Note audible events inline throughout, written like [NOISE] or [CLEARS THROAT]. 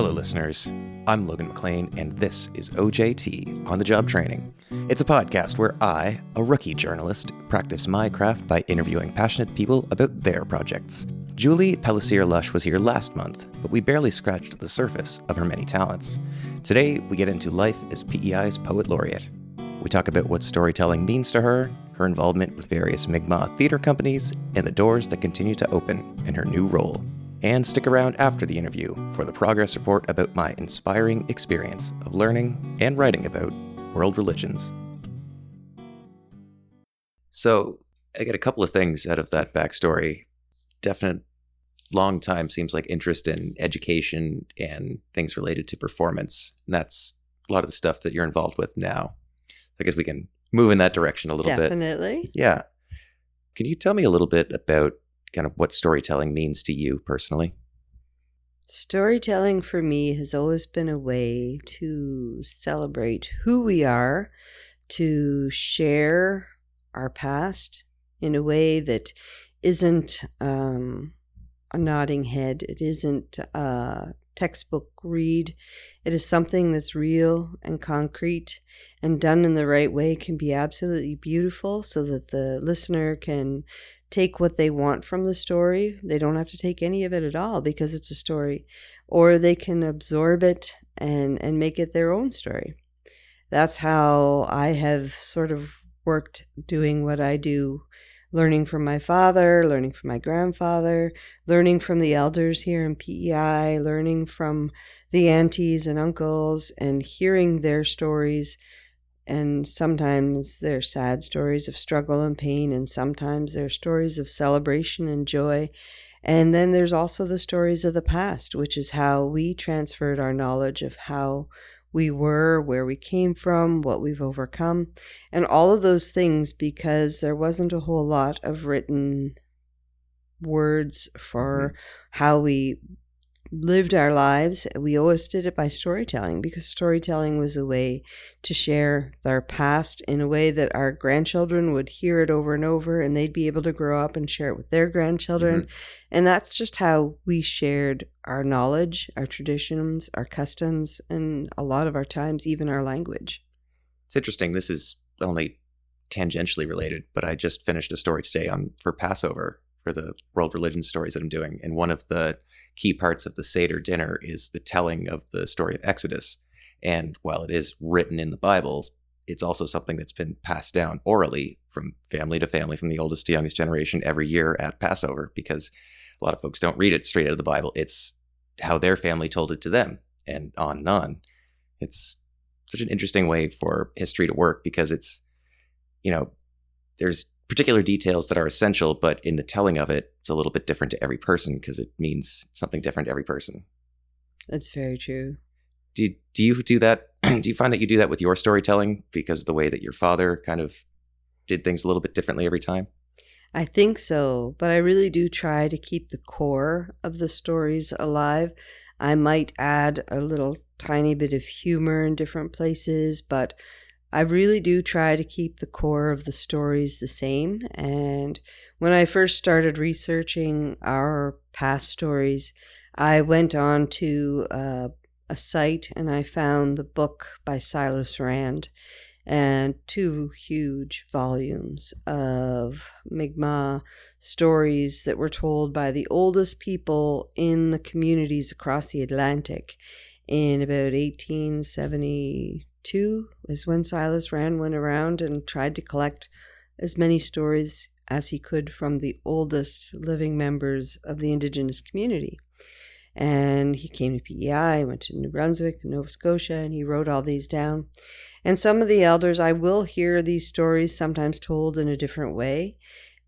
Hello, listeners. I'm Logan McLean, and this is OJT On the Job Training. It's a podcast where I, a rookie journalist, practice my craft by interviewing passionate people about their projects. Julie Pellissier Lush was here last month, but we barely scratched the surface of her many talents. Today, we get into life as PEI's Poet Laureate. We talk about what storytelling means to her, her involvement with various Mi'kmaq theater companies, and the doors that continue to open in her new role. And stick around after the interview for the progress report about my inspiring experience of learning and writing about world religions. So, I get a couple of things out of that backstory. Definite long time seems like interest in education and things related to performance. And that's a lot of the stuff that you're involved with now. So I guess we can move in that direction a little Definitely. bit. Definitely. Yeah. Can you tell me a little bit about kind of what storytelling means to you personally? Storytelling for me has always been a way to celebrate who we are, to share our past in a way that isn't um, a nodding head. It isn't a textbook read. It is something that's real and concrete and done in the right way can be absolutely beautiful so that the listener can take what they want from the story. They don't have to take any of it at all because it's a story, or they can absorb it and and make it their own story. That's how I have sort of worked doing what I do learning from my father, learning from my grandfather, learning from the elders here in PEI, learning from the aunties and uncles, and hearing their stories. And sometimes they're sad stories of struggle and pain, and sometimes they're stories of celebration and joy. And then there's also the stories of the past, which is how we transferred our knowledge of how we were, where we came from, what we've overcome, and all of those things because there wasn't a whole lot of written words for mm-hmm. how we lived our lives. We always did it by storytelling because storytelling was a way to share our past in a way that our grandchildren would hear it over and over and they'd be able to grow up and share it with their grandchildren. Mm-hmm. And that's just how we shared our knowledge, our traditions, our customs, and a lot of our times, even our language. It's interesting. This is only tangentially related, but I just finished a story today on for Passover for the world religion stories that I'm doing. And one of the key parts of the Seder dinner is the telling of the story of Exodus. And while it is written in the Bible, it's also something that's been passed down orally from family to family, from the oldest to youngest generation every year at Passover, because a lot of folks don't read it straight out of the Bible. It's how their family told it to them, and on and on. It's such an interesting way for history to work because it's, you know, there's particular details that are essential, but in the telling of it, it's a little bit different to every person because it means something different to every person. That's very true. Do do you do that? [CLEARS THROAT] do you find that you do that with your storytelling because of the way that your father kind of did things a little bit differently every time? I think so, but I really do try to keep the core of the stories alive. I might add a little tiny bit of humor in different places, but I really do try to keep the core of the stories the same. And when I first started researching our past stories, I went on to uh, a site and I found the book by Silas Rand and two huge volumes of Mi'kmaq stories that were told by the oldest people in the communities across the Atlantic in about 1870 Two is when Silas Rand went around and tried to collect as many stories as he could from the oldest living members of the indigenous community. And he came to PEI, went to New Brunswick, Nova Scotia, and he wrote all these down. And some of the elders, I will hear these stories sometimes told in a different way,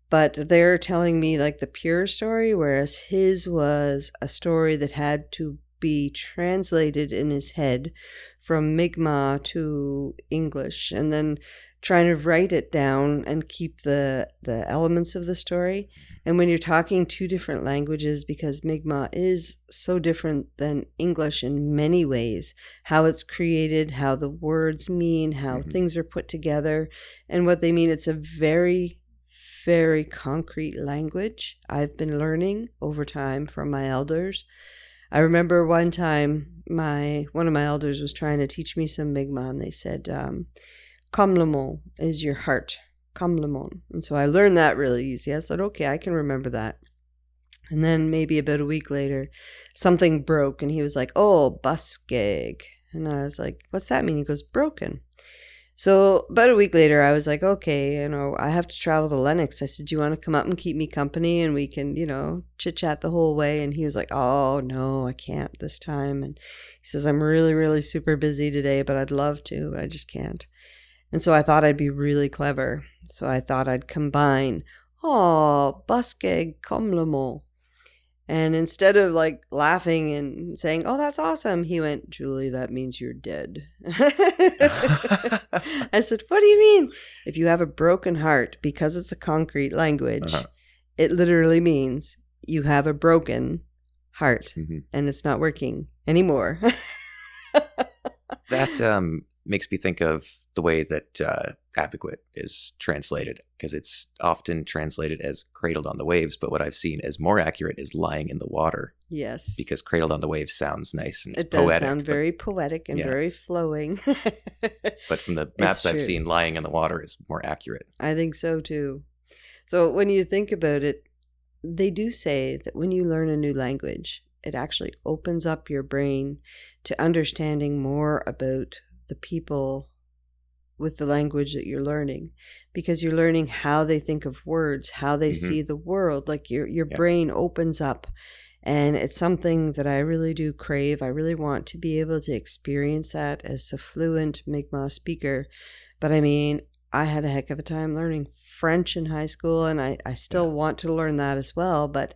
but they're telling me like the pure story, whereas his was a story that had to be translated in his head from Mi'kmaq to English and then trying to write it down and keep the the elements of the story. And when you're talking two different languages, because Mi'kmaq is so different than English in many ways, how it's created, how the words mean, how mm-hmm. things are put together, and what they mean, it's a very very concrete language I've been learning over time from my elders. I remember one time my one of my elders was trying to teach me some Mi'kmaq, and they said, um, "Kamlamon is your heart." Kamlamon, and so I learned that really easy. I said, "Okay, I can remember that." And then maybe about a week later, something broke, and he was like, "Oh, buskeg," and I was like, "What's that mean?" He goes, "Broken." So about a week later, I was like, okay, you know, I have to travel to Lennox. I said, do you want to come up and keep me company and we can, you know, chit chat the whole way? And he was like, oh, no, I can't this time. And he says, I'm really, really super busy today, but I'd love to, but I just can't. And so I thought I'd be really clever. So I thought I'd combine, oh, buskeg Kamlamon and instead of like laughing and saying, Oh, that's awesome, he went, Julie, that means you're dead. [LAUGHS] I said, What do you mean? If you have a broken heart, because it's a concrete language, uh-huh. it literally means you have a broken heart mm-hmm. and it's not working anymore. [LAUGHS] that um, makes me think of the way that uh, Abegweit is translated because it's often translated as cradled on the waves, but what I've seen as more accurate is lying in the water. Yes. Because cradled on the waves sounds nice and it's it does poetic. sound very poetic and yeah. very flowing. [LAUGHS] but from the maps I've seen, lying in the water is more accurate. I think so too. So when you think about it, they do say that when you learn a new language, it actually opens up your brain to understanding more about the people with the language that you're learning because you're learning how they think of words, how they mm-hmm. see the world. Like your your yeah. brain opens up and it's something that I really do crave. I really want to be able to experience that as a fluent Mi'kmaq speaker. But I mean, I had a heck of a time learning French in high school and I, I still yeah. want to learn that as well. But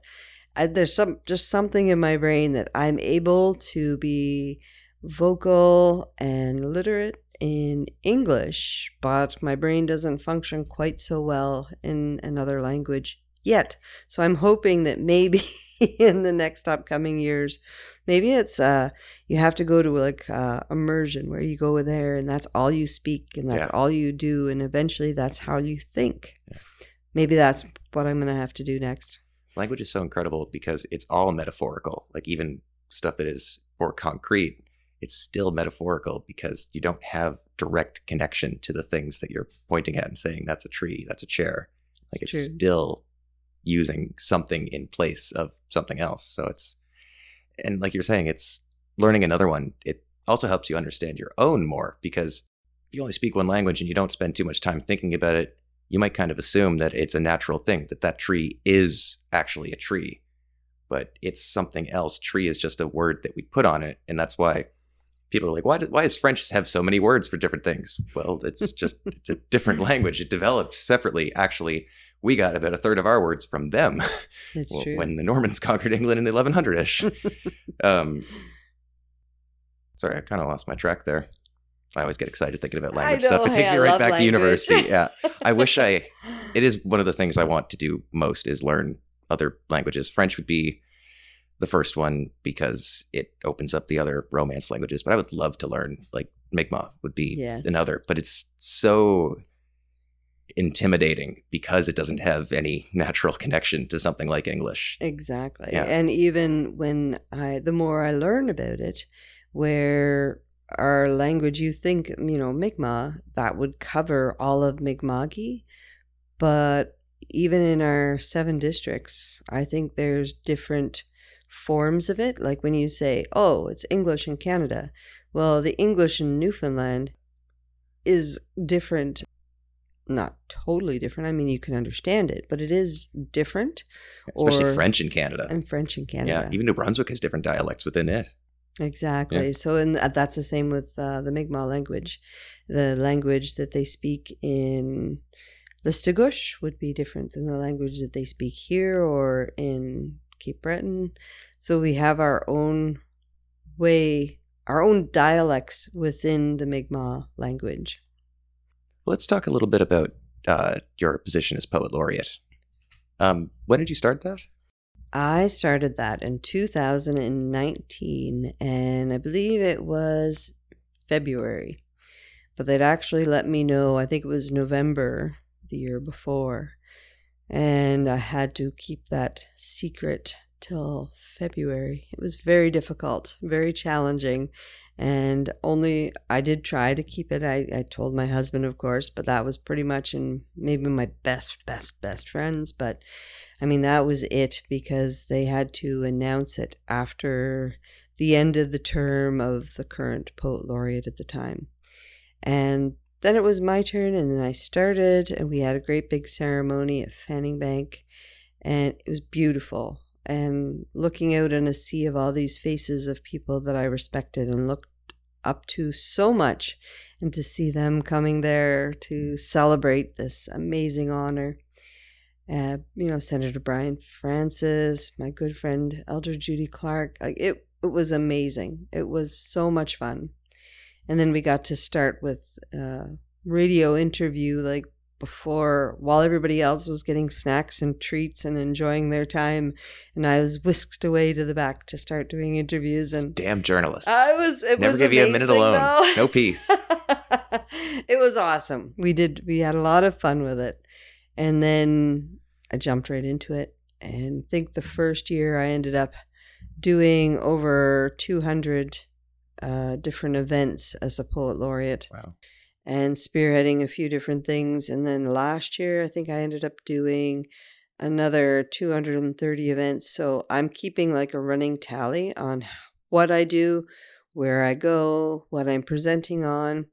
I, there's some just something in my brain that I'm able to be vocal and literate in English, but my brain doesn't function quite so well in another language yet. So I'm hoping that maybe [LAUGHS] in the next upcoming years, maybe it's uh you have to go to like uh, immersion where you go there and that's all you speak and that's yeah. all you do and eventually that's how you think. Yeah. Maybe that's what I'm going to have to do next. Language is so incredible because it's all metaphorical. Like even stuff that is more concrete it's still metaphorical because you don't have direct connection to the things that you're pointing at and saying that's a tree, that's a chair. Like it's, it's still using something in place of something else. So it's and like you're saying, it's learning another one. It also helps you understand your own more because if you only speak one language and you don't spend too much time thinking about it, you might kind of assume that it's a natural thing that that tree is actually a tree, but it's something else. Tree is just a word that we put on it, and that's why people are like, why, do, why does French have so many words for different things? Well, it's [LAUGHS] just, it's a different language. It developed separately. Actually, we got about a third of our words from them [LAUGHS] That's well, true. when the Normans [LAUGHS] conquered England in 1100 ish. um, sorry, I kind of lost my track there. I always get excited thinking about language know, stuff. It takes hey, me right back language. to university. Yeah. I wish I, it is one of the things I want to do most is learn other languages. French would be the first one because it opens up the other romance languages. But I would love to learn like Mi'kmaq would be yes. another, but it's so intimidating because it doesn't have any [LAUGHS] natural connection to something like English. Exactly. Yeah. And even when I the more I learn about it, where our language you think, you know, Mi'kmaq, that would cover all of Mi'kmaqi, but even in our seven districts, I think there's different forms of it. Like when you say, oh, it's English in Canada. Well, the English in Newfoundland is different. Not totally different. I mean, you can understand it, but it is different. Especially or, French in Canada. And French in Canada. Yeah, even New Brunswick has different dialects within it. Exactly. Yeah. So, and that's the same with uh, the Mi'kmaq language. The language that they speak in Listuguj would be different than the language that they speak here or in Cape Breton. So we have our own way, our own dialects within the Mi'kmaq language. Let's talk a little bit about uh, your position as poet laureate. Um, when did you start that? I started that in 2019, and I believe it was February. But they'd actually let me know, I think it was November the year before, and I had to keep that secret till February. It was very difficult, very challenging. And only I did try to keep it. I, I told my husband, of course, but that was pretty much in maybe my best, best, best friends. But I mean, that was it because they had to announce it after the end of the term of the current poet laureate at the time. And then it was my turn, and then I started, and we had a great big ceremony at Fanning Bank, and it was beautiful. And looking out in a sea of all these faces of people that I respected and looked up to so much, and to see them coming there to celebrate this amazing honor. Uh, you know, Senator Brian Francis, my good friend Elder Judy Clark. Like it, it was amazing. It was so much fun and then we got to start with a radio interview like before while everybody else was getting snacks and treats and enjoying their time. And i was whisked away to the back to start doing interviews and damn journalists. I was it never was give you a minute alone. though. no peace. [LAUGHS] It was awesome. We did we had a lot of fun with it. And then i jumped right into it. And I think the first year i ended up doing over 200 uh, different events as a poet laureate. Wow. And spearheading a few different things. And then last year, I think I ended up doing another 230 events. So I'm keeping like a running tally on what I do, where I go, what I'm presenting on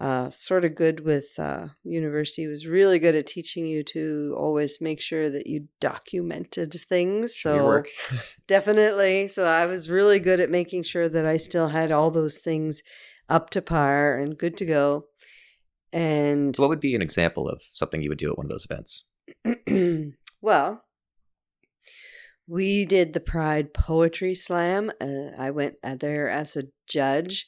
uh, sort of good with uh, university was really good at teaching you to always make sure that you documented things so [LAUGHS] definitely so i was really good at making sure that i still had all those things up to par and good to go and so what would be an example of something you would do at one of those events? [CLEARS THROAT] Well we did the pride poetry slam uh, i went uh, there as a judge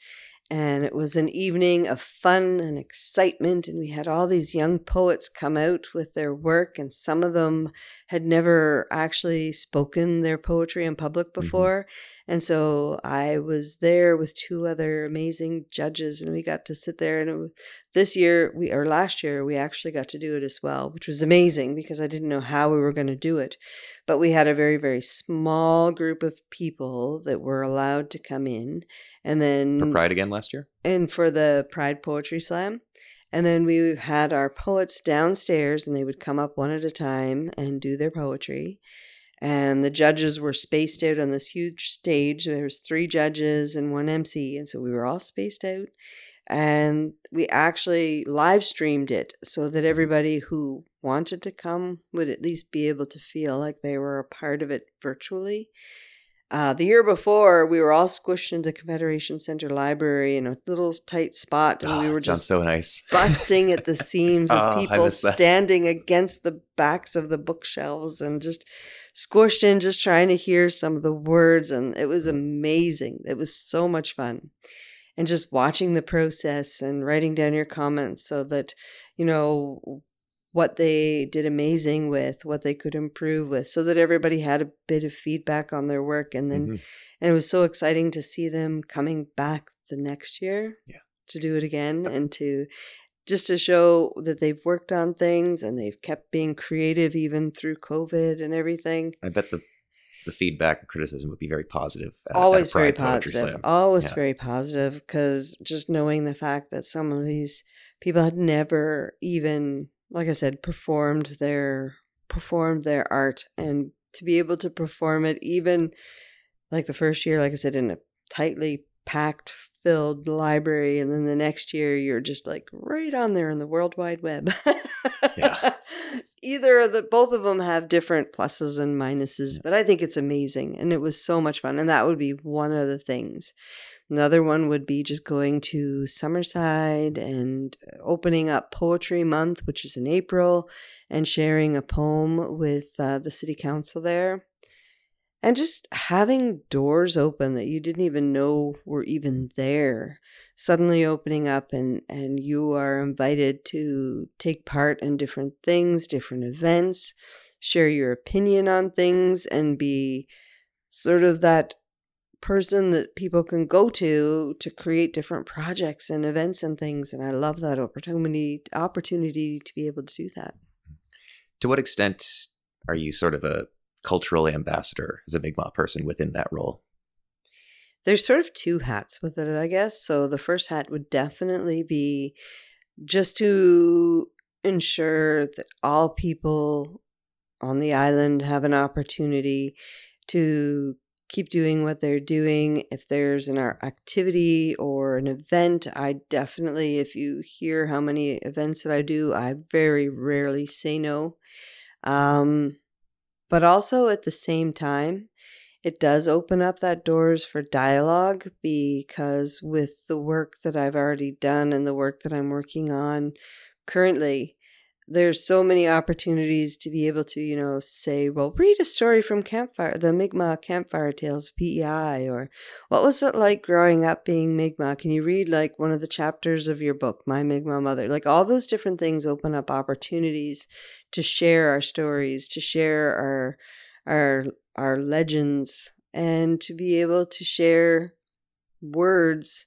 and it was an evening of fun and excitement and we had all these young poets come out with their work and some of them had never actually spoken their poetry in public mm-hmm. before mm-hmm. And so i was there with two other amazing judges and we got to sit there and was, this year we or last year we actually got to do it as well which was amazing because i didn't know how we were going to do it. But we had a very very small group of people that were allowed to come in and then for pride again last year? and for the pride poetry slam. And then we had our poets downstairs, and they would come up one at a time and do their poetry. And the judges were spaced out on this huge stage. There was three judges and one MC, and so we were all spaced out. And we actually live streamed it so that everybody who wanted to come would at least be able to feel like they were a part of it virtually. Uh, the year before, we were all squished into Confederation Center Library in a little tight spot, and oh, we were just so nice. busting at the [LAUGHS] seams of oh, people standing against the backs of the bookshelves and just squished in, just trying to hear some of the words. And it was amazing. It was so much fun. And just watching the process and writing down your comments so that, you know, what they did amazing with, what they could improve with, so that everybody had a bit of feedback on their work. And then, mm-hmm. and it was so exciting to see them coming back the next year yeah. to do it again and to just to show that they've worked on things and they've kept being creative even through COVID and everything. I bet the the feedback and criticism would be very positive. At, always at very positive. Always yeah. very positive because just knowing the fact that some of these people had never even like I said, performed their performed their art and to be able to perform it even like the first year, like I said, in a tightly packed filled library and then the next year you're just like right on there in the world wide web yeah. [LAUGHS] either of the both of them have different pluses and minuses but i think it's amazing and it was so much fun and that would be one of the things Another one would be just going to Summerside and opening up Poetry Month, which is in April, and sharing a poem with uh, the city council there. And just having doors open that you didn't even know were even there, suddenly opening up, and, and you are invited to take part in different things, different events, share your opinion on things, and be sort of that person that people can go to to create different projects and events and things. And i love that opportunity opportunity to be able to do that. To what extent are you sort of a cultural ambassador as a Mi'kmaq person within that role? There's sort of two hats with it, I guess. So the first hat would definitely be just to ensure that all people on the island have an opportunity to keep doing what they're doing. If there's an activity or an event, I definitely, if you hear how many events that I do, I very rarely say no. Um, but also at the same time, it does open up that doors for dialogue because with the work that I've already done and the work that I'm working on currently, there's so many opportunities to be able to, you know, say, well, read a story from Campfire, the Mi'kmaq Campfire Tales PEI, or what was it like growing up being Mi'kmaq? Can you read like one of the chapters of your book, My Mi'kmaq Mother? Like all those different things open up opportunities to share our stories, to share our our our legends, and to be able to share words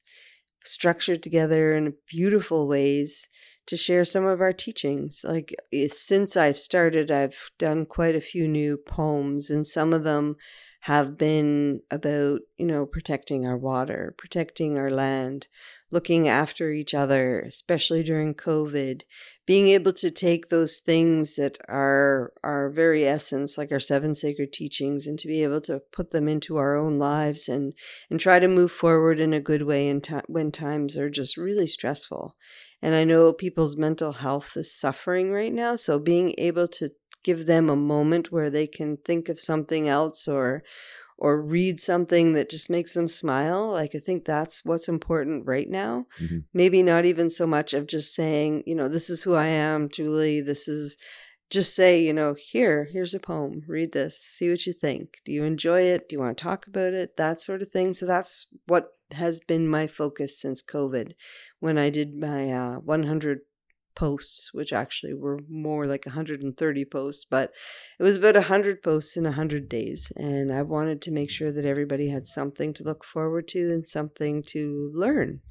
structured together in beautiful ways to share some of our teachings. Like eh, since I've started, I've done quite a few new poems, and some of them have been about, you know, protecting our water, protecting our land, looking after each other, especially during COVID, being able to take those things that are our very essence, like our seven sacred teachings, and to be able to put them into our own lives and and try to move forward in a good way in time when times are just really stressful. And I know people's mental health is suffering right now. So being able to give them a moment where they can think of something else or or read something that just makes them smile like i think that's what's important right now. Mm-hmm. maybe not even so much of just saying you know this is who i am julie. This is just say you know here here's a poem. Read this. See what you think. Do you enjoy it? Do you want to talk about it? That sort of thing. So that's what has been my focus since COVID when I did my uh, 100 posts, which actually were more like 130 posts, but it was about 100 posts in 100 days. And I wanted to make mm. sure that everybody had something to look forward to and something to learn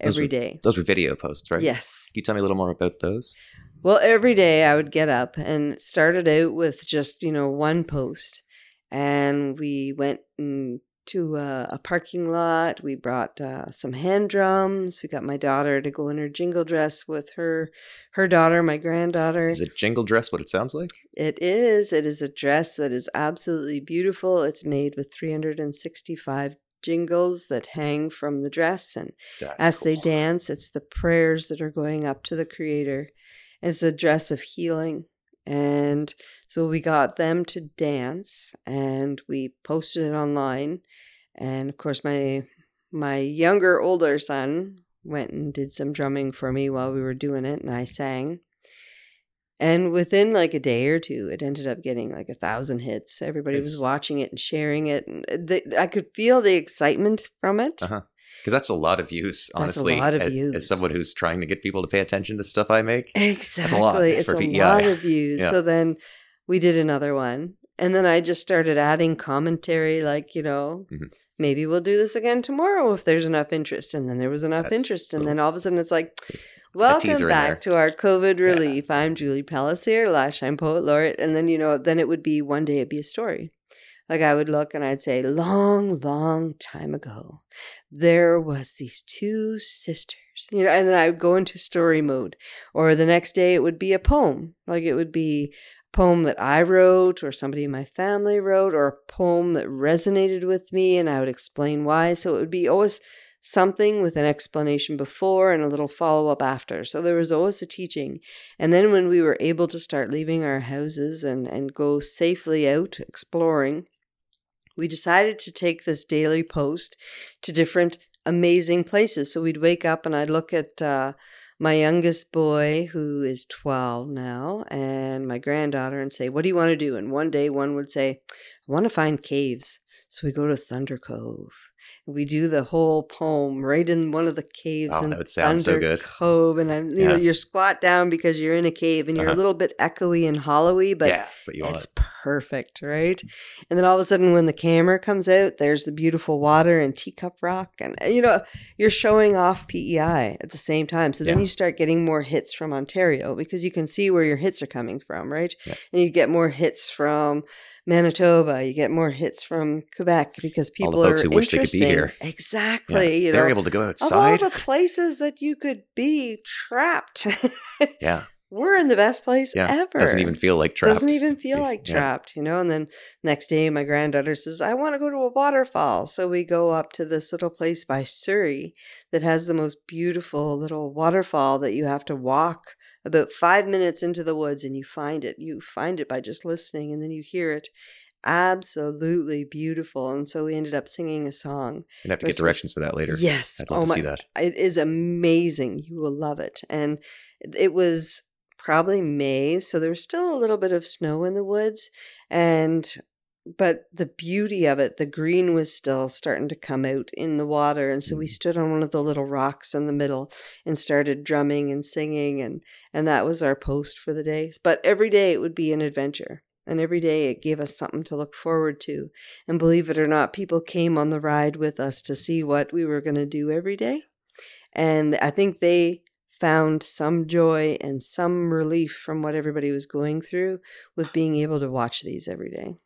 every those were, day. Those were video posts, right? Yes. Can you tell me a little more about those? Well, every day I would get up and started out with just, you know, one post. And we went and to a, a parking lot. We brought uh, some hand drums. We got my daughter to go in her jingle dress with her her daughter, my granddaughter. Is a jingle dress what it sounds like? It is. It is a dress that is absolutely beautiful. It's made with 365 jingles that hang from the dress and That's as cool. they dance, it's the prayers that are going up to the creator. It's a dress of healing. And so we got them to dance and we posted it online. And of course, my my younger older son went and did some drumming for me while we were doing it and I sang. And within like a day or two, it ended up getting like a thousand hits. Everybody nice. was watching it and sharing it. And uh, I could feel the excitement from it. Uh-huh because that's a lot of views. Honestly, that's a lot of as, views. as someone who's trying to get people to pay attention to stuff I make, exactly, that's a lot. It's a PEI. lot of views. Yeah. So then we did another one, and then I just started adding commentary, like you know. Mm-hmm. Maybe we'll do this again tomorrow if there's enough interest. And then there was enough that's interest. And then all of a sudden it's like, Welcome back to our COVID relief. Yeah. I'm Julie Pellissier, Last Shine Poet Laureate. And then, you know, then it would be one day it'd be a story. Like I would look and I'd say, long, long time ago, there was these two sisters. You know, and then I would go into story mode. Or the next day it would be a poem. Like it would be a poem that I wrote or somebody in my family wrote or a poem that resonated with me and I would explain why. So it would be always something with an explanation before and a little follow up after. So there was always a teaching. And then when we were able to start leaving our houses and, and go safely out exploring, we decided to take this daily post to different amazing places. So we'd wake up and I'd look at uh, my youngest boy, who is 12 now, and my granddaughter and say, What do you want to do? And one day one would say, I want to find caves. So we go to Thunder Cove. We do the whole poem right in one of the caves oh, in that would sound Thunder so good. Cove. And I'm, you yeah. know, you're squat down because you're in a cave and you're uh-huh. a little bit echoey and hollowy, but yeah, it's perfect, right? And then all of a sudden, when the camera comes out, there's the beautiful water and teacup rock, and you know, you're showing off PEI at the same time. So then yeah. you start getting more hits from Ontario because you can see where your hits are coming from, right? Yeah. And you get more hits from Manitoba. You get more hits from Quebec because people All the folks are who wish they could be here. Exactly. You They're know, able to go of all the places that you could be trapped, [LAUGHS] yeah. we're in the best place Yeah. ever. Doesn't even feel like trapped. Doesn't even feel like Yeah. trapped, you know. And then next day, my granddaughter says, "I want to go to a waterfall." So we go up to this little place by Surrey that has the most beautiful little waterfall that you have to walk about five minutes into the woods, and you find it. You find it by just listening, and then you hear it. Absolutely beautiful. And so we ended up singing a song. You'd have to get directions for that later. Yes. I'd love oh to my see that. it is amazing. You will love it. And it was probably May, so there was still a little bit of snow in the woods and but the beauty of it, the green was still starting to come out in the water and so we Mhm. stood on one of the little rocks in the middle and started drumming and singing and and that was our post for the day. But every day it would be an adventure. And every day it gave us something to look forward to. And believe it or not, people came on the ride with us to see what we were going to do every day. And I think they found some joy and some relief from what everybody was going through with being able to watch these every day.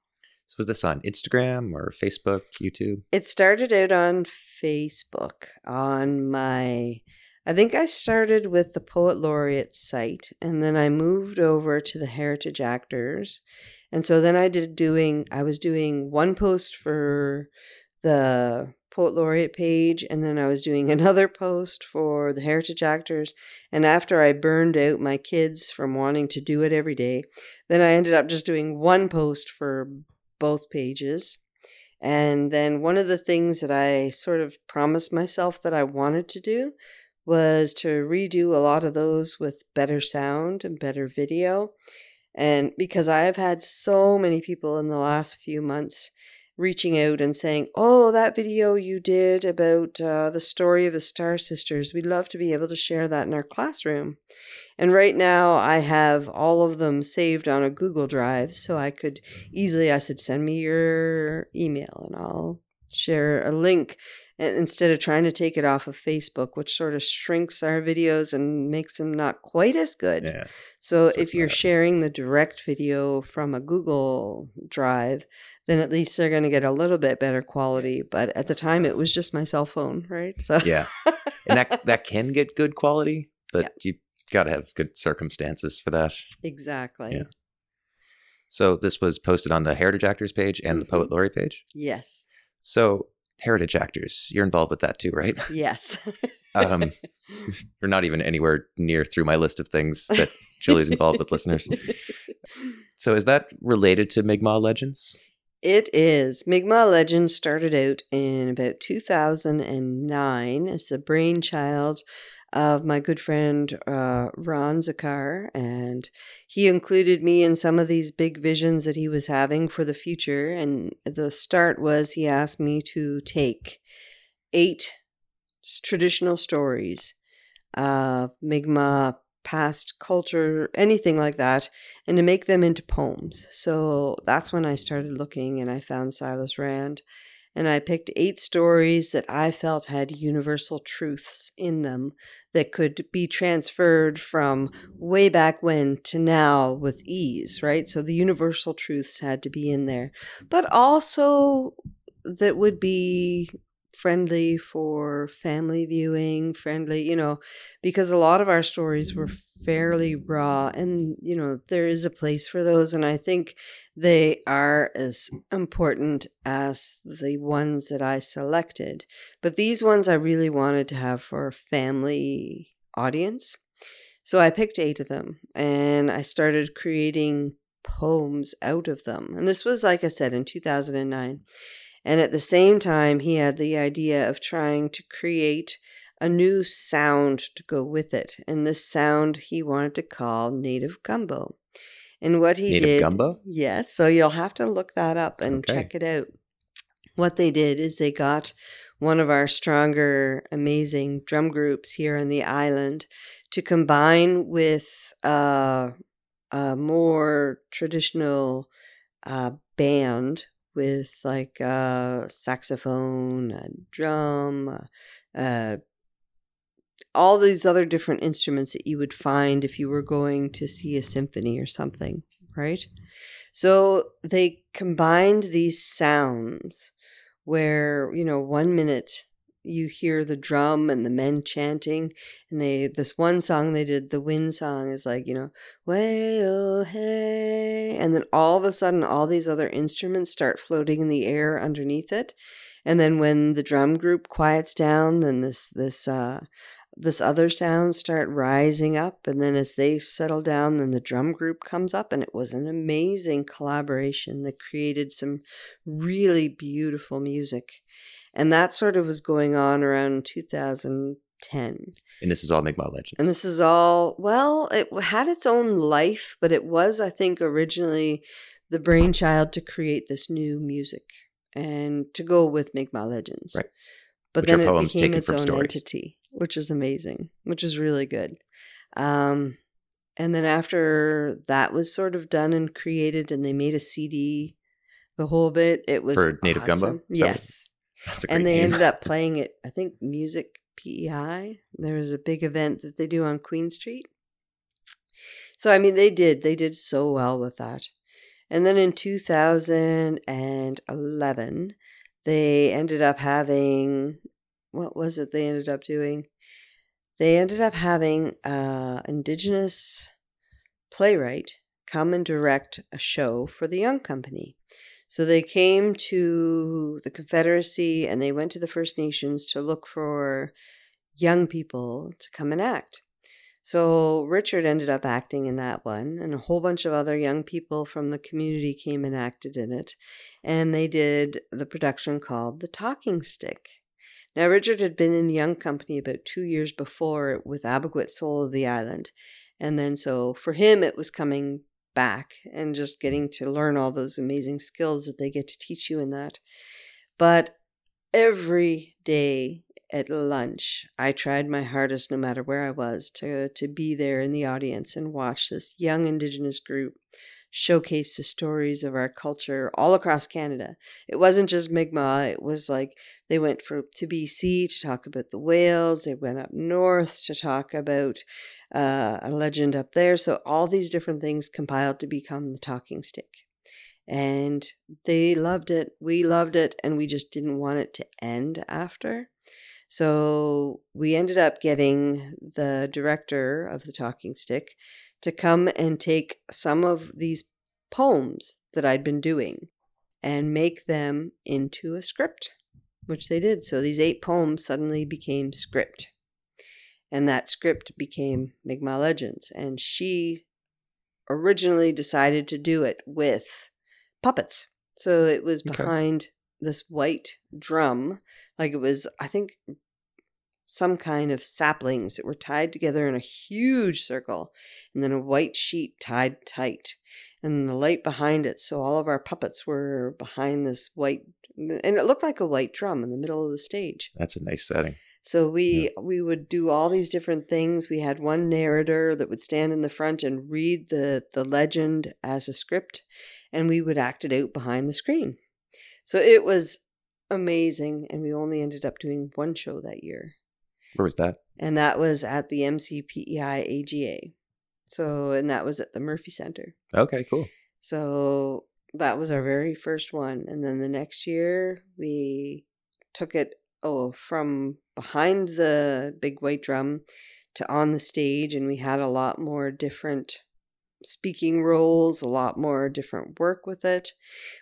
So was this on Instagram or Facebook, YouTube? It started out on Facebook on my I think I started with the Poet Laureate site and then I moved over to the Heritage Actors. And so then I did doing I was doing one post for the Poet Laureate page and then I was doing [LAUGHS] another post for the Heritage Actors and after I burned out my kids from wanting to do it every day, then I ended up just doing one post for both pages. And then one of the things that I sort of promised myself that I wanted to do was to redo a lot of those with better sound and better video. And because I have had so many people in the last few months reaching out and saying, Oh, that video you did about uh, the story of the Star Sisters, we'd love to be able to share that in our classroom. And right now, I have all of them saved on a Google Drive, so I could easily, I said, send me your email and I'll share a link instead of trying to take it off of Facebook, which sort of shrinks our videos and makes them not quite as good. Yeah. So if you're not- sharing the direct video from a Google Drive, then at least they're going to get a little bit better quality. But at the time, it was just my cell phone, right? So Yeah. And that that [LAUGHS] can get good quality, but you got to have good circumstances for that. exactly. Yeah. So this was posted on the Heritage Actors page and the Poet Mhm. Laureate page. Yes. So Heritage Actors, you're involved with that too, right? Yes. [LAUGHS] Um, you're not even anywhere near through my list of things that Julie's involved with listeners. So is that related to Mi'kmaq legends? It is. Mi'kmaq Legend started out in about 2009 as a brainchild of my good friend uh, Ron Zakar, and he included me in some of these big visions that he was having for the future. And the start was he asked me to take eight traditional stories, uh, Mi'kmaq past culture, anything like that, and to make them into poems. So that's when I started looking and I found Silas Rand. And I picked eight stories that I felt had universal truths in them that could be transferred from way back when to now with ease, right? So the universal truths had to be in there, but also that would be friendly for family viewing, friendly, you know, because a lot of our stories were fairly raw and, you know, there is a place for those. And I think they are as important as the ones that I selected. But these ones I really wanted to have for a family audience. So I picked eight of them and I started creating poems out of them. And this was, like I said, in 2009. And at the same time, he had the idea of trying to create a new sound to go with it. And this sound he wanted to call Native Gumbo. And what he Native did. gumbo? Yes. So you'll have to look that up and Okay. check it out. What they did is they got one of our stronger, amazing drum groups here on the island to combine with uh, a more traditional uh, band with like a saxophone, a drum, uh, all these other different instruments that you would find if you were going to see a symphony or something, right? So they combined these sounds where, you know, one minute you hear the drum and the men chanting and they this one song they did the wind song is like you know way oh hey and then all of a sudden all these other instruments start floating in the air underneath it and then when the drum group quiets down then this this uh this other sounds start rising up and then as they settle down then the drum group comes up and it was an amazing collaboration that created some really beautiful music and that sort of was going on around 2010 And this is all Mi'kmaq Legends. and this is all well it had its own life but it was i think originally the brainchild to create this new music and to go with Mi'kmaq Legends Right. but Which then it became its own stories. entity which is amazing which is really good um and then after that was sort of done and created and they made a cd the whole bit it was For Native Gumbo? awesome. What- yes That's a great and they name. ended up playing it i think music pei there was a big event that they do on queen street. So i mean they did they did so well with that. And then in 2011 they ended up having what was it they ended up doing? They ended up having an indigenous playwright come and direct a show for the young company so they came to the Confederacy and they went to the First Nations to look for young people to come and act. So Richard ended up acting in that one, and a whole bunch of other young people from the community came and acted in it. And they did the production called The Talking Stick. Now, Richard had been in Young Company about two years before with Abegweit Soul of the Island. And then, so for him, it was coming back and just getting to learn all those amazing skills that they get to teach you in that. But every day at lunch, I tried my hardest, no matter where I was, to, to be there in the audience and watch this young Indigenous group showcase the stories of our culture all across Canada. It wasn't just Mi'kmaq, it was like they went for to BC to talk about the whales, they went up north to talk about uh, a legend up there. So all these different things compiled to become the talking stick. And they loved it. We loved it. And we just didn't want it to end after. So we ended up getting the director of the talking stick to come and take some of these poems that I'd been doing and make them into a script, which they did. So these eight poems suddenly became script and that script became Mi'kmaq Legends. And she originally decided to do it with puppets. So it was Okay. behind this white drum, like it was, I think, some kind of saplings that were tied together in a huge circle, and then a white sheet tied tight, and the light behind it. So all of our puppets were behind this white, and it looked like a white drum in the middle of the stage. That's a nice setting. So we we would do all these different things. We had one narrator that would stand in the front and read the the legend as a script, and we would act it out behind the screen. So it was amazing, and we only ended up doing one show that year, Where was that? and that was at the MCPEI AGA. So and that was at the Murphy Center. Okay, cool. So that was our very first one. And then the next year, we took it oh from behind the big white drum to on the stage, and we had a lot more different speaking roles, a lot more different work with it.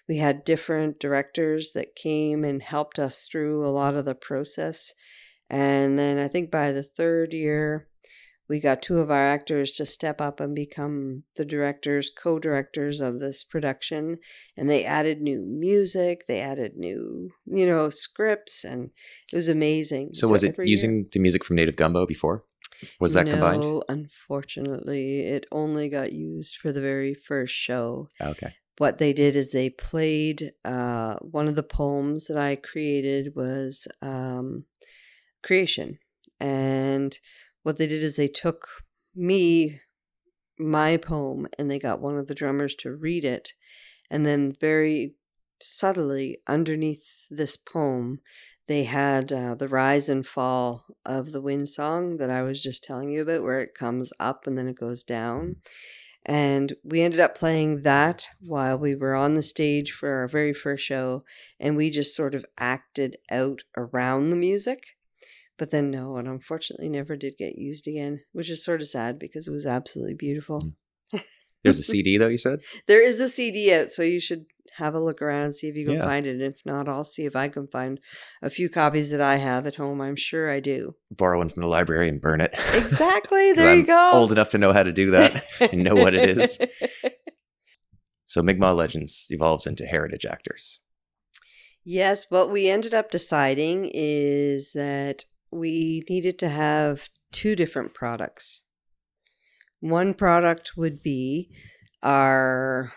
We had different directors that came and helped us through a lot of the process. And then I think by the third year, we got two of our actors to step up and become the directors, co directors of this production. And they added new music, they added new, you know, scripts, and it was amazing. So, was it every year- using the music from Native Gumbo before? Was that combined? No, unfortunately, it only got used for the very first show. Okay. What they did is they played uh, one of the poems that I created was um, creation, and what they did is they took me my poem and they got one of the drummers to read it and then very subtly underneath this poem they had uh, the rise and fall of the wind song that I was just telling you about, where it comes up and then it goes down. And we ended up playing that while we were on the stage for our very first show. And we just sort of acted out around the music. But then, no, it unfortunately never did get used again, which is sort of sad because it was absolutely beautiful. Mm. [LAUGHS] There's a CD, though, you said? There is a CD out, so you should have a look around, see if you can Yeah. find it. And if not, I'll see if I can find a few copies that I have at home. I'm sure I do. Borrow one from the library and burn it. Exactly. [LAUGHS] There you I'm go. Old enough to know how to do that and know what it is. [LAUGHS] So Mi'kmaq Legends evolves into heritage actors. Yes, what we ended up deciding is that we needed to have two different products. One product would be our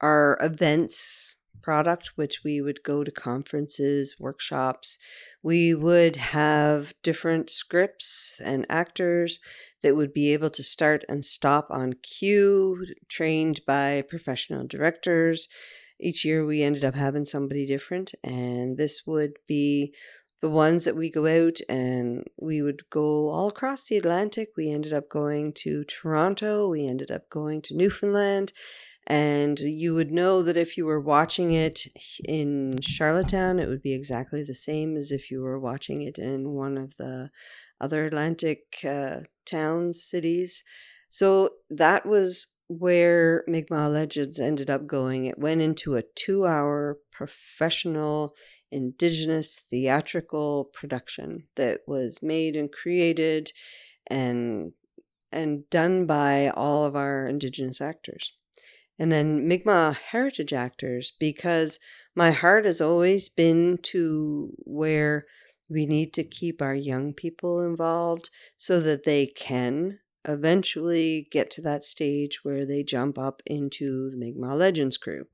our events product which we would go to conferences, workshops. We would have different scripts and actors that would be able to start and stop on cue, trained by professional directors each year we ended up having somebody different and this would be the ones that we go out and we would go all across the atlantic. We ended up going to toronto. We ended up going to newfoundland. And you would know that if you were watching it in charlottetown it would be exactly the same as if you were watching it in one of the other atlantic uh, towns cities. So that was where Mi'kmaq Legends ended up going. It went into a two hour professional indigenous theatrical production that was made and created and and done by all of our indigenous actors. And then Mi'kmaq heritage actors, because my heart has always been to where we need to keep our young people involved so that they can eventually get to that stage where they jump up into the Mi'kmaq Legends crew.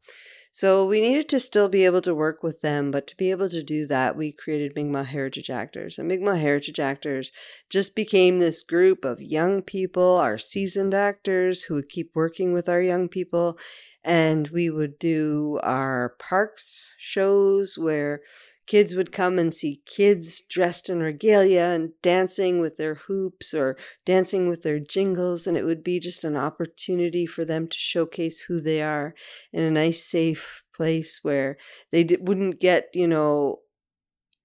So we needed to still be able to work with them, but to be able to do that, we created Mi'kmaq Heritage Actors. And Mi'kmaq Heritage Actors just became this group of young people, our seasoned actors who would keep working with our young people. And we would do our parks shows where kids would come and see kids dressed in regalia and dancing with their hoops or dancing with their jingles and it would be just an opportunity for them to showcase who they are in a nice safe place where they wouldn't get you know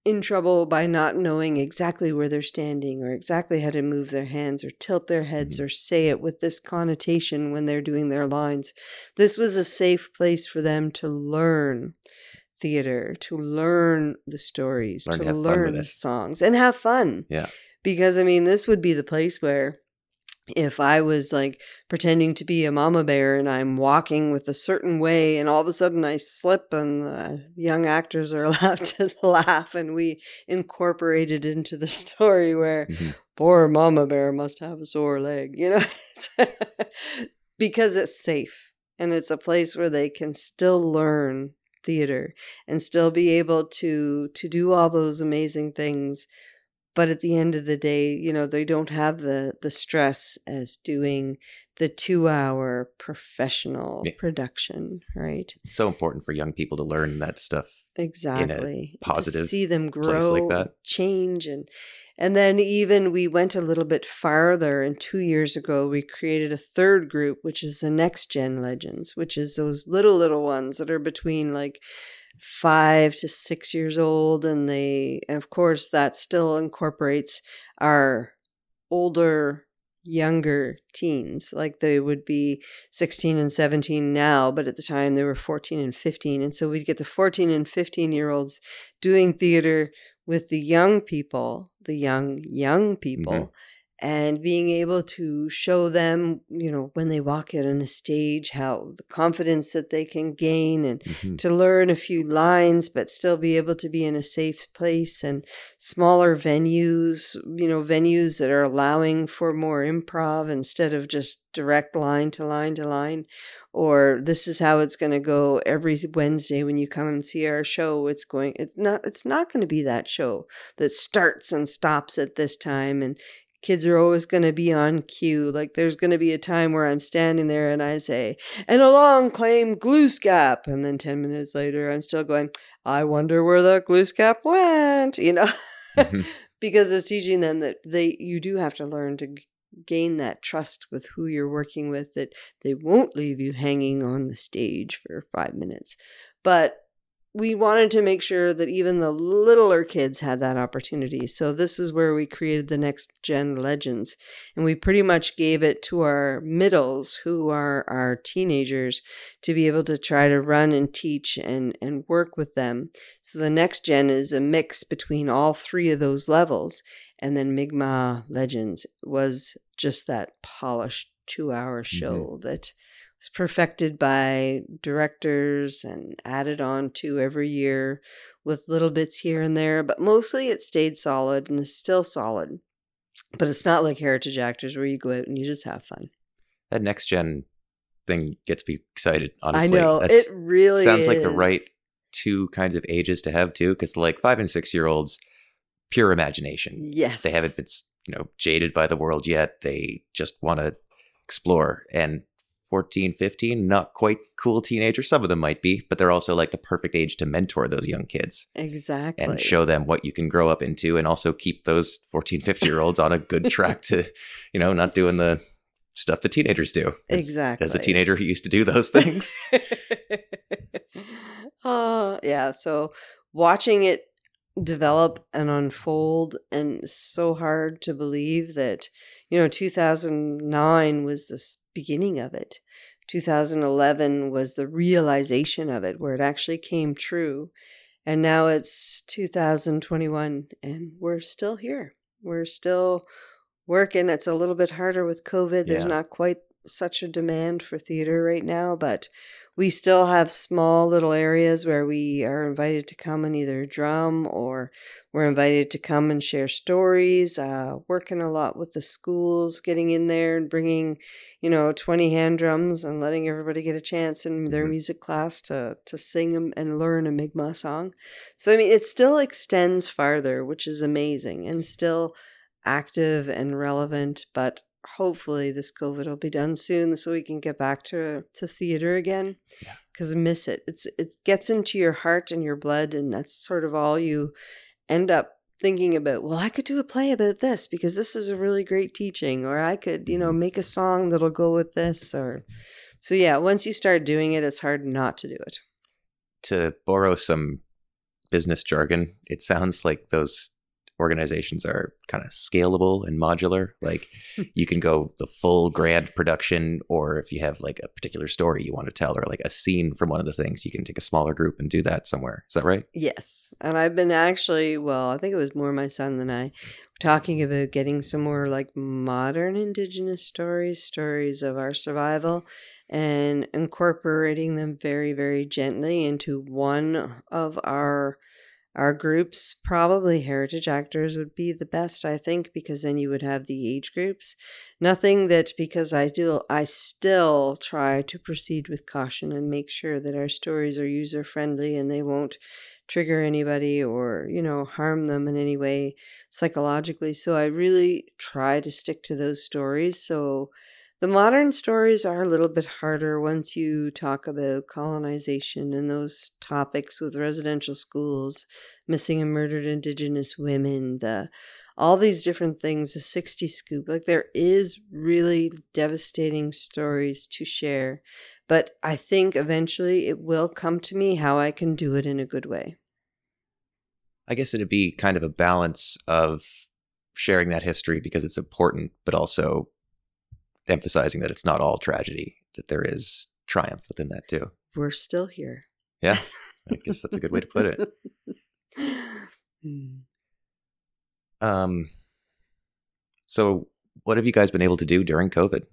in trouble by not knowing exactly where they're standing or exactly how to move their hands or tilt their heads mm-hmm. or say it with this connotation when they're doing their lines. This was a safe place for them to learn theater, to learn the stories, Learn to to, have fun with learn the songs, and have fun. Yeah. Because, I mean, this would be the place where if I was like pretending to be a mama bear and I'm walking with a certain way and all of a sudden I slip and the young actors are [LAUGHS] allowed to laugh and we incorporate it into the story where Mhm. poor mama bear must have a sore leg, you know? [LAUGHS] because it's safe and it's a place where they can still learn theater and still be able to to do all those amazing things but at the end of the day you know they don't have the the stress as doing the 2 hour professional Yeah. production right It's so important for young people to learn that stuff. exactly positive to see them grow like that. change and and then even we went a little bit farther and 2 years ago we created a third group which is the next gen legends which is those little little ones that are between like 5 to 6 years old and they and of course that still incorporates our older younger teens. Like they would be 16 and 17 now but at the time they were 14 and 15 and so we'd get the 14 and 15 year olds doing theater with the young people the young young mm-hmm. people and being able to show them you know when they walk out on a stage how the confidence that they can gain and Mhm. to learn a few lines but still be able to be in a safe place and smaller venues you know venues that are allowing for more improv instead of just direct line to line to line or this is how it's going to go every wednesday when you come and see our show it's going it's not it's not going to be that show that starts and stops at this time and kids are always going to be on cue like there's going to be a time where i'm standing there and i say and along came Glooscap. And then 10 minutes later, I'm still going, I wonder where the Glooscap went, you know, Mhm. [LAUGHS] because it's teaching them that they, you do have to learn to gain that trust with who you're working with that they won't leave you hanging on the stage for five minutes. But we wanted to make sure that even the littler kids had that opportunity. So this is where we created the next gen legends. And we pretty much gave it to our middles, who are our teenagers, to be able to try to run and teach and, and work with them. So the next gen is a mix between all three of those levels. And then Mi'kmaq Legends was just that polished two hour show mm-hmm. that it's perfected by directors and added on to every year with little bits here and there, but mostly it stayed solid and is still solid. But it's not like heritage actors where you go out and you just have fun. That next gen thing gets me excited, honestly. I know. That's, it really sounds is. like the right two kinds of ages to have too, because like five and six year olds, pure imagination. Yes. They haven't been, you know, jaded by the world yet. They just want to explore. And 14, 15, not quite cool teenagers. Some of them might be, but they're also like the perfect age to mentor those young kids. Exactly. And show them what you can grow up into and also keep those 14, 50 year olds on a good track to, you know, not doing the stuff the teenagers do. As, exactly. As a teenager who used to do those things. [LAUGHS] uh, yeah. So watching it develop and unfold and so hard to believe that you know 2009 was the beginning of it. 2011 was the realization of it where it actually came true and now it's 2021 and we're still here. We're still working. It's a little bit harder with covid. There's not quite such a demand for theater right now but we still have small little areas where we are invited to come and either drum or we're invited to come and share stories uh, working a lot with the schools getting in there and bringing you know 20 hand drums and letting everybody get a chance in their mm-hmm. music class to to sing and learn a mi'kmaq song so i mean it still extends farther which is amazing and still active and relevant but hopefully this COVID will be done soon so we can get back to to theater again. Because yeah. I miss it. It's it gets into your heart and your blood, and that's sort of all you end up thinking about. Well, I could do a play about this because this is a really great teaching, or I could, you know, mm-hmm. make a song that'll go with this, or so yeah. Once you start doing it, it's hard not to do it. To borrow some business jargon, it sounds like those organizations are kind of scalable and modular. Like [LAUGHS] you can go the full grand production, or if you have like a particular story you want to tell, or like a scene from one of the things, you can take a smaller group and do that somewhere. Is that right? Yes. And I've been actually, well, I think it was more my son than I, talking about getting some more like modern Indigenous stories, stories of our survival. And incorporating them very, very gently into one of our our groups, probably heritage actors would be the best, I think, because then you would have the age groups. Nothing that because I do I still try to proceed with caution and make sure that our stories are user friendly and they won't trigger anybody or, you know, harm them in any way psychologically. So I really try to stick to those stories. So the modern stories are a little bit harder once you talk about colonization and those topics with residential schools, missing and murdered Indigenous women, the all these different things, the 60 scoop. Like there is really devastating stories to share. But I think eventually it will come to me how I can do it in a good way. I guess it'd be kind of a balance of sharing that history because it's important, but also emphasizing that it's not all tragedy, that there is triumph within that too. We're still here. Yeah. [LAUGHS] I guess that's a good way to put it. um so what have you guys been able to do during COVID?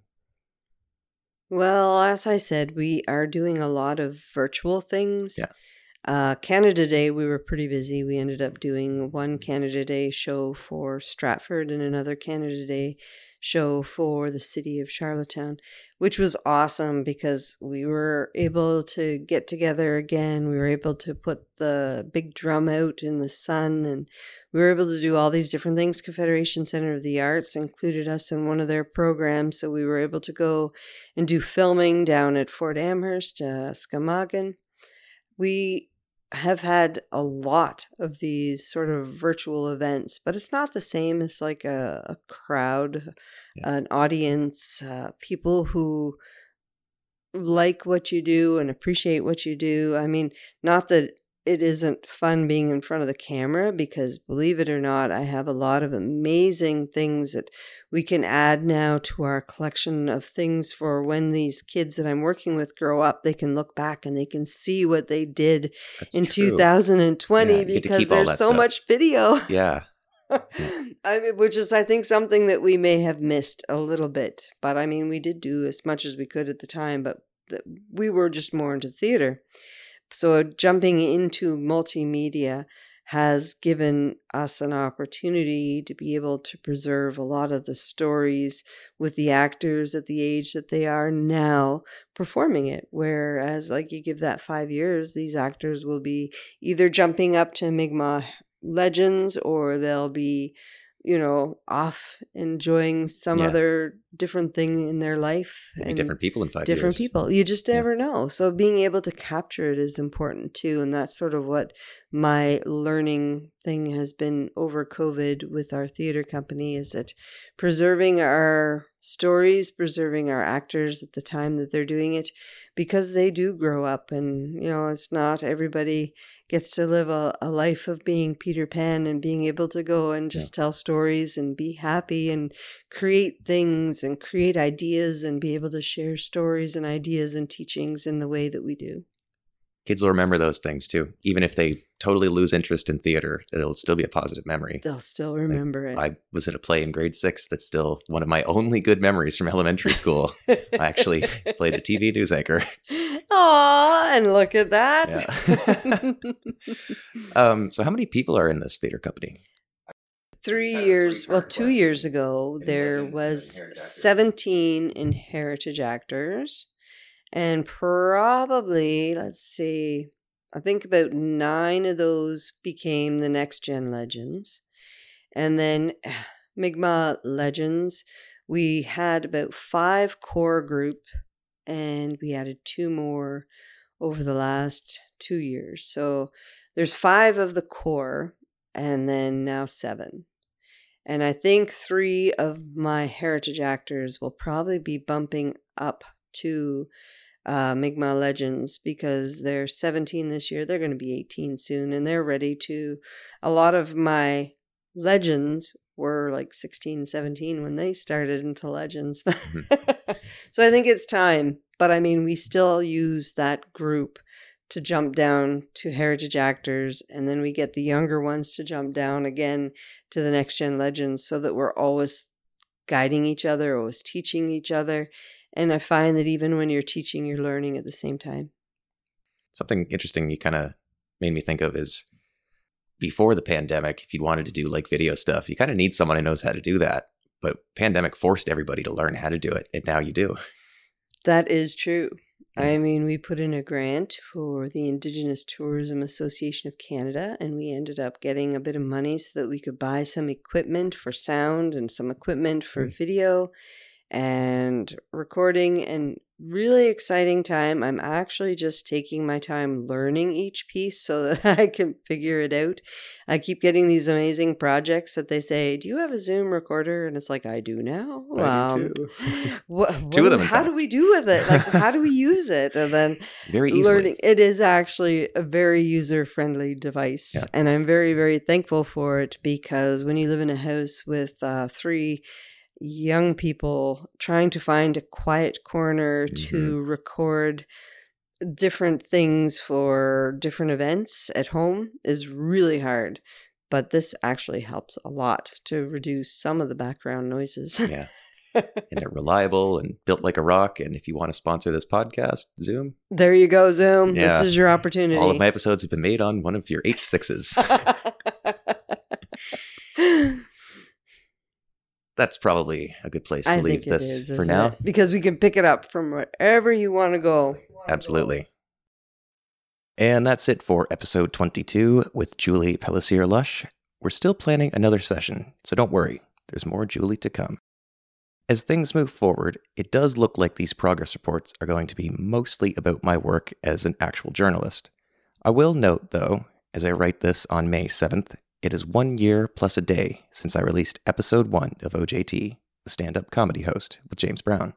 Well, as I said, we are doing a lot of virtual things. Yeah. Uh, Canada Day, we were pretty busy. We ended up doing one Canada Day show for Stratford and another Canada Day show for the city of Charlottetown, which was awesome because we were able to get together again. We were able to put the big drum out in the sun and we were able to do all these different things. Confederation Center of the Arts included us in one of their programs. So we were able to go and do filming down at Fort Amherst, uh, Skmaqn. We have had a lot of these sort of virtual events, but it's not the same as like a, a crowd, Yeah. an audience, uh, people who like what you do and appreciate what you do. I mean, not that it isn't fun being in front of the camera because believe it or not, I have a lot of amazing things that we can add now to our collection of things for when these kids that I'm working with grow up, they can look back and they can see what they did That's in true. 2020 Yeah, you get to because there's so stuff. much video. Yeah. Mm. [LAUGHS] I mean, which is, I think, something that we may have missed a little bit. But I mean, we did do as much as we could at the time, but th- we were just more into theater. So jumping into multimedia has given us an opportunity to be able to preserve a lot of the stories with the actors at the age that they are now performing it. Whereas, like, you give that five years, these actors will be either jumping up to Mi'kmaq legends or they'll be you know off enjoying some Yeah. other different thing in their life Maybe and different people in five different years. people you just Yeah. never know so being able to capture it is important too and that's sort of what my learning thing has been over covid with our theater company is that preserving our stories preserving our actors at the time that they're doing it because they do grow up and you know it's not everybody gets to live a, a life of being peter pan and being able to go and just tell stories and be happy and create things and create ideas and be able to share stories and ideas and teachings in the way that we do Kids will remember those things too. Even if they totally lose interest in theater, it'll still be a positive memory. they'll still remember it I was in a play in grade six that's still one of my only good memories from elementary school. I actually [LAUGHS] played a TV news anchor. Aw, and look at that. [LAUGHS] Um, so, how many people are in this theater company? Three years, well, two years ago, there was 17 in Heritage Actors, and probably, let's see, I think about nine of those became the Next Gen Legends. And then [SIGHS] Mi'kmaq Legends, we had about five core group, and we added two more over the last two years. So there's five of the core, and then now seven. And I think three of my heritage actors will probably be bumping up to uh, Mi'kmaq Legends because they're 17 this year. They're going to be 18 soon, and they're ready to. A lot of my legends were like 16, 17 when they started into Legends. [LAUGHS] so I think it's time. But I mean, we still use that group to jump down to heritage actors and then we get the younger ones to jump down again to the next gen legends so that we're always guiding each other always teaching each other and i find that even when you're teaching you're learning at the same time Something interesting you kind of made me think of is before the pandemic, if you wanted to do like video stuff, you kind of need someone who knows how to do that. But pandemic forced everybody to learn how to do it, and now you do. that is true i mean we put in a grant for the indigenous tourism association of canada and we ended up getting a bit of money so that we could buy some equipment for sound and some equipment for Mm. video and recording and really exciting time. I'm actually just taking my time learning each piece so [LAUGHS] that i can figure it out. I keep getting these amazing projects that they say do you have a zoom recorder? And it's like i do now. I do Um, [LAUGHS] [LAUGHS] what, Two of them, how do we do with it? Like how do we use it? And then Very easily. learning it is actually a very user friendly device Yeah. and i'm very very thankful for it because when you live in a house with uh, three young people trying to find a quiet corner mm-hmm. to record different things for different events at home is really hard but this actually helps a lot to reduce some of the background noises Yeah. [LAUGHS] and they're reliable and built like a rock. And if you want to sponsor this podcast, Zoom, there you go zoom Yeah. this is your opportunity all of my episodes have been made on one of your H6s. [LAUGHS] [LAUGHS] That's probably a good place to I leave this is, for now. it? because we can pick it up from wherever you want to go. Absolutely. And that's it for episode 22 with Julie Pellissier Lush. We're still planning another session, so don't worry, there's more Julie to come. As things move forward, it does look like these progress reports are going to be mostly about my work as an actual journalist. I will note, though, as I write this on May 7th, it is one year plus a day since I released episode one of OJT, the stand up comedy host with James Brown.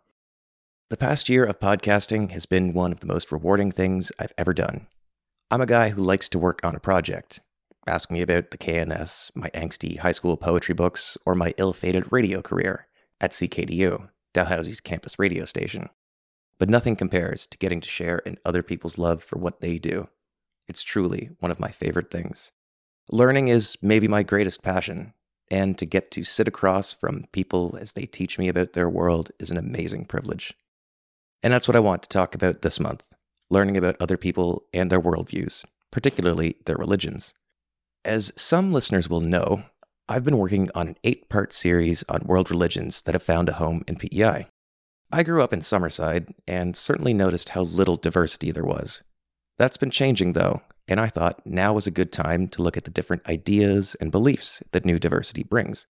The past year of podcasting has been one of the most rewarding things I've ever done. I'm a guy who likes to work on a project. Ask me about the KNS, my angsty high school poetry books, or my ill fated radio career at CKDU, Dalhousie's campus radio station. But nothing compares to getting to share in other people's love for what they do. It's truly one of my favorite things. Learning is maybe my greatest passion, and to get to sit across from people as they teach me about their world is an amazing privilege. And that's what I want to talk about this month learning about other people and their worldviews, particularly their religions. As some listeners will know, I've been working on an eight part series on world religions that have found a home in PEI. I grew up in Summerside and certainly noticed how little diversity there was. That's been changing though, and I thought now was a good time to look at the different ideas and beliefs that new diversity brings.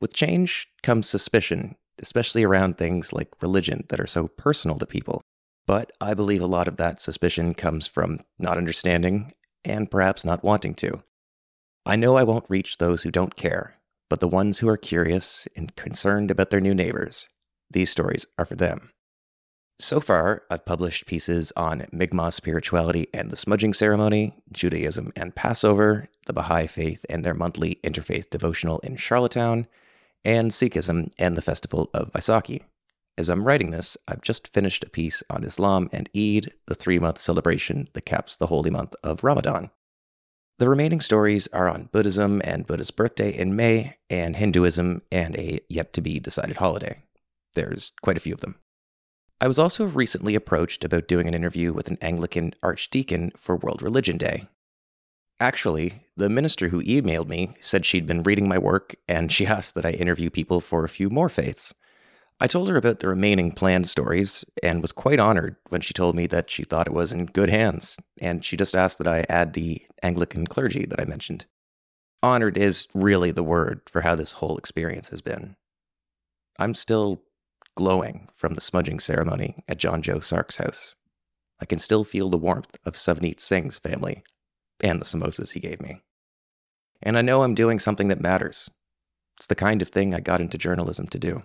With change comes suspicion, especially around things like religion that are so personal to people. But I believe a lot of that suspicion comes from not understanding and perhaps not wanting to. I know I won't reach those who don't care, but the ones who are curious and concerned about their new neighbors, these stories are for them. So far, I've published pieces on Mi'kmaq spirituality and the smudging ceremony, Judaism and Passover, the Baha'i faith and their monthly interfaith devotional in Charlottetown, and Sikhism and the festival of Vaisakhi. As I'm writing this, I've just finished a piece on Islam and Eid, the three month celebration that caps the holy month of Ramadan. The remaining stories are on Buddhism and Buddha's birthday in May, and Hinduism and a yet to be decided holiday. There's quite a few of them. I was also recently approached about doing an interview with an Anglican archdeacon for World Religion Day. Actually, the minister who emailed me said she'd been reading my work and she [LAUGHS] asked that I interview people for a few more faiths. I told her about the remaining planned stories and was quite honored when she told me that she thought it was in good hands, and she just asked that I add the Anglican clergy that I mentioned. Honored is really the word for how this whole experience has been. I'm still glowing from the smudging ceremony at John Joe Sark's house. I can still feel the warmth of Savneet Singh's family and the samosas he gave me. And I know I'm doing something that matters. It's the kind of thing I got into journalism to do.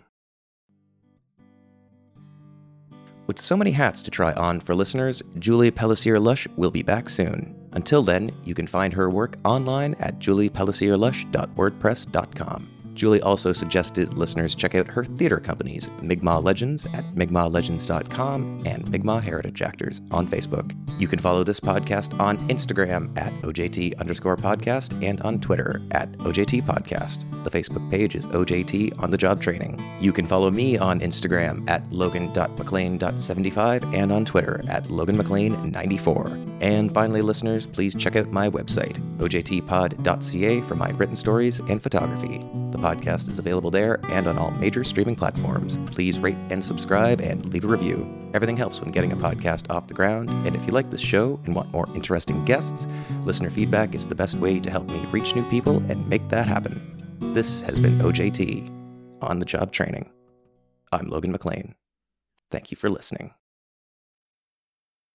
With so many hats to try on for listeners, Julie Pellissier Lush will be back soon. Until then, you can find her work online at juliepellissierlush.wordpress.com. Julie also suggested listeners check out her theater companies, Mi'kmaq Legends at mi'kmaqlegends.com and Mi'kmaq Heritage Actors on Facebook. You can follow this podcast on Instagram at OJT underscore podcast and on Twitter at OJT podcast. The Facebook page is OJT on the job training. You can follow me on Instagram at logan.mclean.75 and on Twitter at loganmclean94. And finally, listeners, please check out my website, ojtpod.ca for my written stories and photography. The podcast is available there and on all major streaming platforms. Please rate and subscribe and leave a review. Everything helps when getting a podcast off the ground. And if you like this show and want more interesting guests, listener feedback is the best way to help me reach new people and make that happen. This has been OJT on the job training. I'm Logan McLean. Thank you for listening.